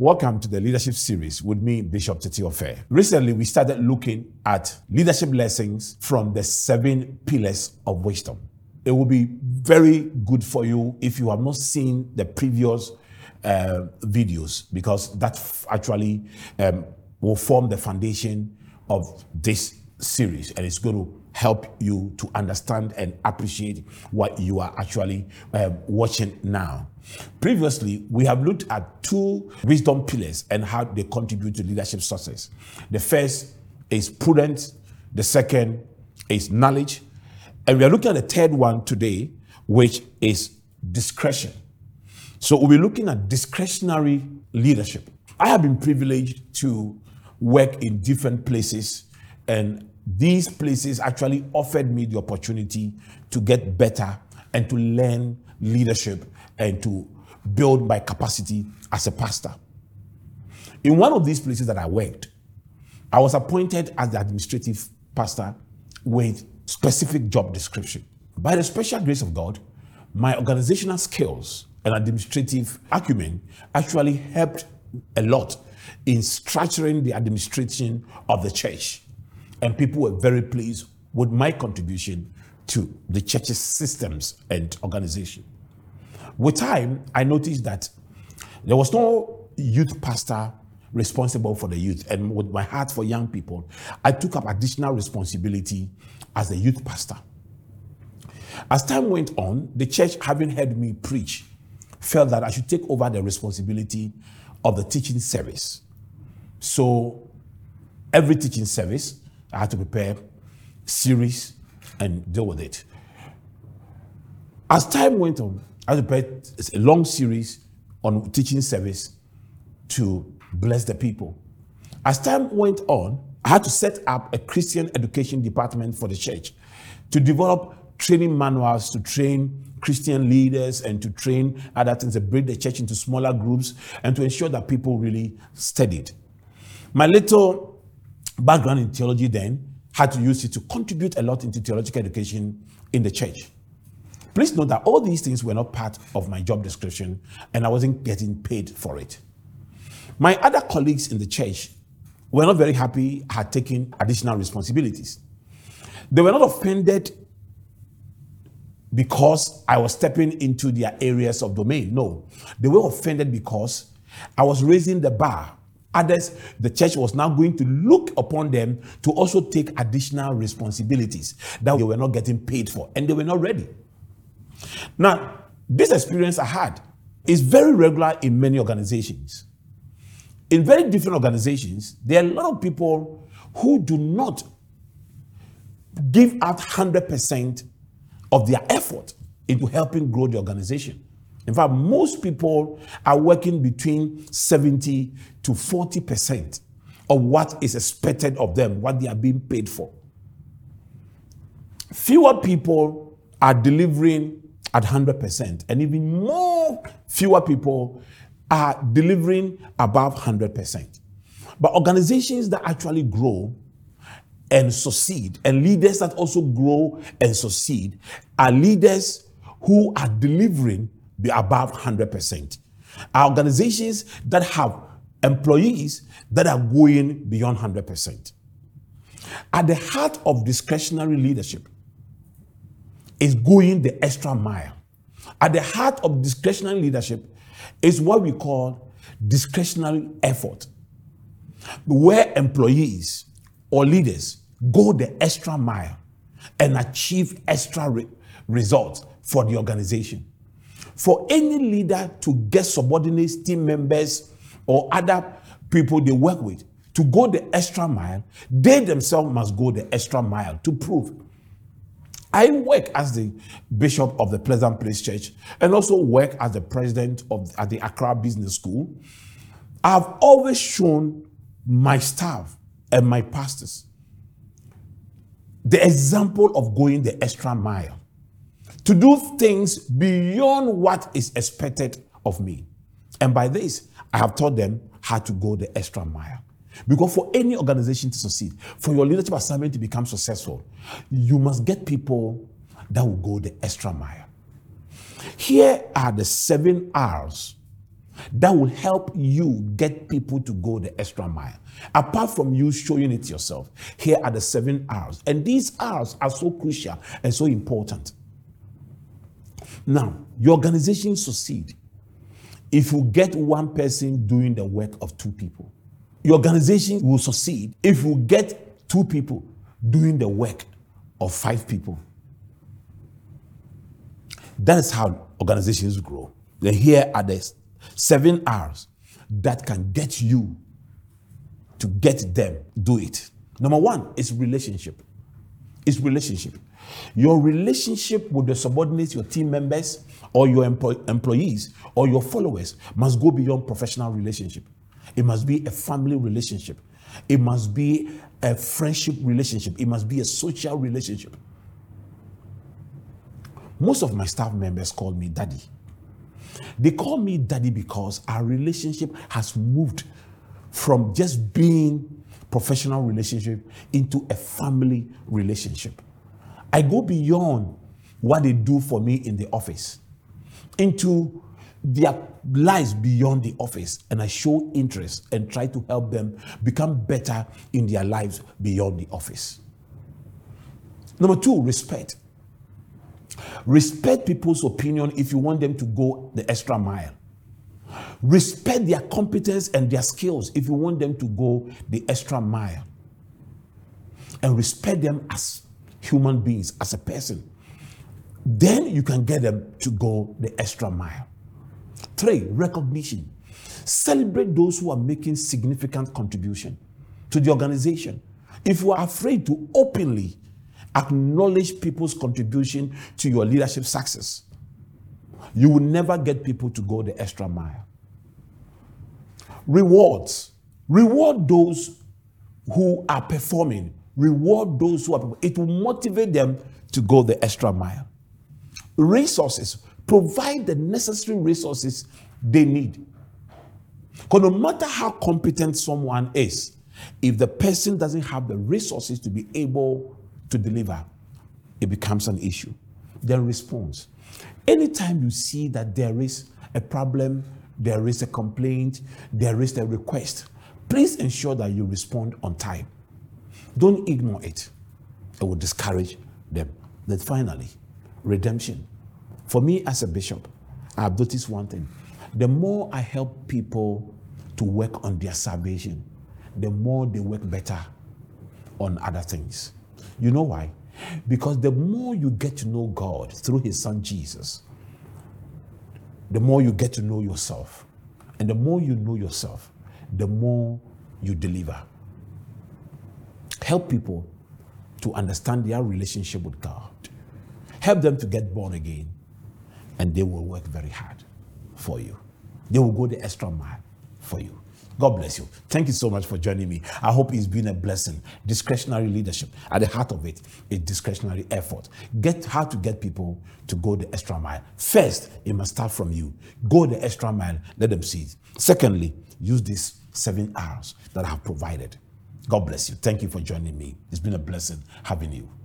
Welcome to the leadership series with me, Bishop Titi Ofei. Recently, we started looking at leadership lessons from the seven pillars of wisdom. It will be very good for you if you have not seen the previous uh, videos because that f- actually um, will form the foundation of this series and it's going to help you to understand and appreciate what you are actually uh, watching now. Previously, we have looked at two wisdom pillars and how they contribute to leadership success. The first is prudence, the second is knowledge, and we are looking at the third one today, which is discretion. So we'll be looking at discretionary leadership. I have been privileged to work in different places, and these places actually offered me the opportunity to get better and to learn leadership and to build my capacity as a pastor. In one of these places that I worked, I was appointed as the administrative pastor with specific job description. By the special grace of God, my organizational skills and administrative acumen actually helped a lot in structuring the administration of the church. And people were very pleased with my contribution to the church's systems and organization. With time, I noticed that there was no youth pastor responsible for the youth. And with my heart for young people, I took up additional responsibility as a youth pastor. As time went on, the church, having heard me preach, felt that I should take over the responsibility of the teaching service. So every teaching service, I had to prepare series and deal with it. As time went on, I prepared a long series on teaching service to bless the people. As time went on, I had to set up a Christian education department for the church to develop training manuals to train Christian leaders and to train other things to break the church into smaller groups and to ensure that people really studied. My little background in theology then had to use it to contribute a lot into theological education in the church. Please note that all these things were not part of my job description and I wasn't getting paid for it. My other colleagues in the church were not very happy I had taken additional responsibilities. They were not offended because I was stepping into their areas of domain. No, they were offended because I was raising the bar. Others, the church was now going to look upon them to also take additional responsibilities that they were not getting paid for, and they were not ready. Now, this experience I had is very regular in many organizations. In very different organizations, there are a lot of people who do not give out 100% of their effort into helping grow the organization. In fact, most people are working between 70 to 40% of what is expected of them, what they are being paid for. Fewer people are delivering at 100%, and even more fewer people are delivering above 100%. But organizations that actually grow and succeed, and leaders that also grow and succeed, are leaders who are delivering above 100%. Are organizations that have employees that are going beyond 100%. At the heart of discretionary leadership is going the extra mile. At the heart of discretionary leadership is what we call discretionary effort, where employees or leaders go the extra mile and achieve extra re- results for the organization. For any leader to get subordinates, team members, or other people they work with to go the extra mile, they themselves must go the extra mile to prove. I work as the bishop of the Pleasant Place Church and also work as the president of at the Accra Business School. I've always shown my staff and my pastors the example of going the extra mile to do things beyond what is expected of me. And by this, I have taught them how to go the extra mile. Because for any organization to succeed, for your leadership assignment to become successful, you must get people that will go the extra mile. Here are the seven R's that will help you get people to go the extra mile. Apart from you showing it yourself, here are the seven R's. And these R's are so crucial and so important. Now, your organization succeed if you get one person doing the work of two people. Your organization will succeed if you get two people doing the work of five people. That is how organizations grow. Then here are the seven R's that can get you to get them do it. Number one is relationship. It's relationship. Your relationship with the subordinates, your team members, or your employees, or your followers must go beyond professional relationship. It must be a family relationship. It must be a friendship relationship. It must be a social relationship. Most of my staff members call me daddy. They call me daddy because our relationship has moved from just being professional relationship into a family relationship. I go beyond what they do for me in the office into their lives beyond the office and I show interest and try to help them become better in their lives beyond the office. Number two, respect. Respect people's opinion if you want them to go the extra mile. Respect their competence and their skills if you want them to go the extra mile. And respect them as human beings, as a person. Then you can get them to go the extra mile. Three, recognition. Celebrate those who are making significant contribution to the organization. If you are afraid to openly acknowledge people's contribution to your leadership success, you will never get people to go the extra mile. Rewards. Reward those who are performing. Reward those who are. It will motivate them to go the extra mile. Resources. Provide the necessary resources they need. Because no matter how competent someone is, if the person doesn't have the resources to be able to deliver, it becomes an issue. Then response. Anytime you see that there is a problem, there is a complaint, there is a request, please ensure that you respond on time. Don't ignore it. It will discourage them. Then finally, redemption. For me as a bishop, I've noticed one thing. The more I help people to work on their salvation, the more they work better on other things. You know why? Because the more you get to know God through His Son Jesus, the more you get to know yourself. And the more you know yourself, the more you deliver. Help people to understand their relationship with God. Help them to get born again, and they will work very hard for you. They will go the extra mile for you. God bless you. Thank you so much for joining me. I hope it's been a blessing. Discretionary leadership, at the heart of it, is discretionary effort. Get how to get people to go the extra mile. First, it must start from you. Go the extra mile, let them see it. Secondly, use these seven R's that I have provided. God bless you. Thank you for joining me. It's been a blessing having you.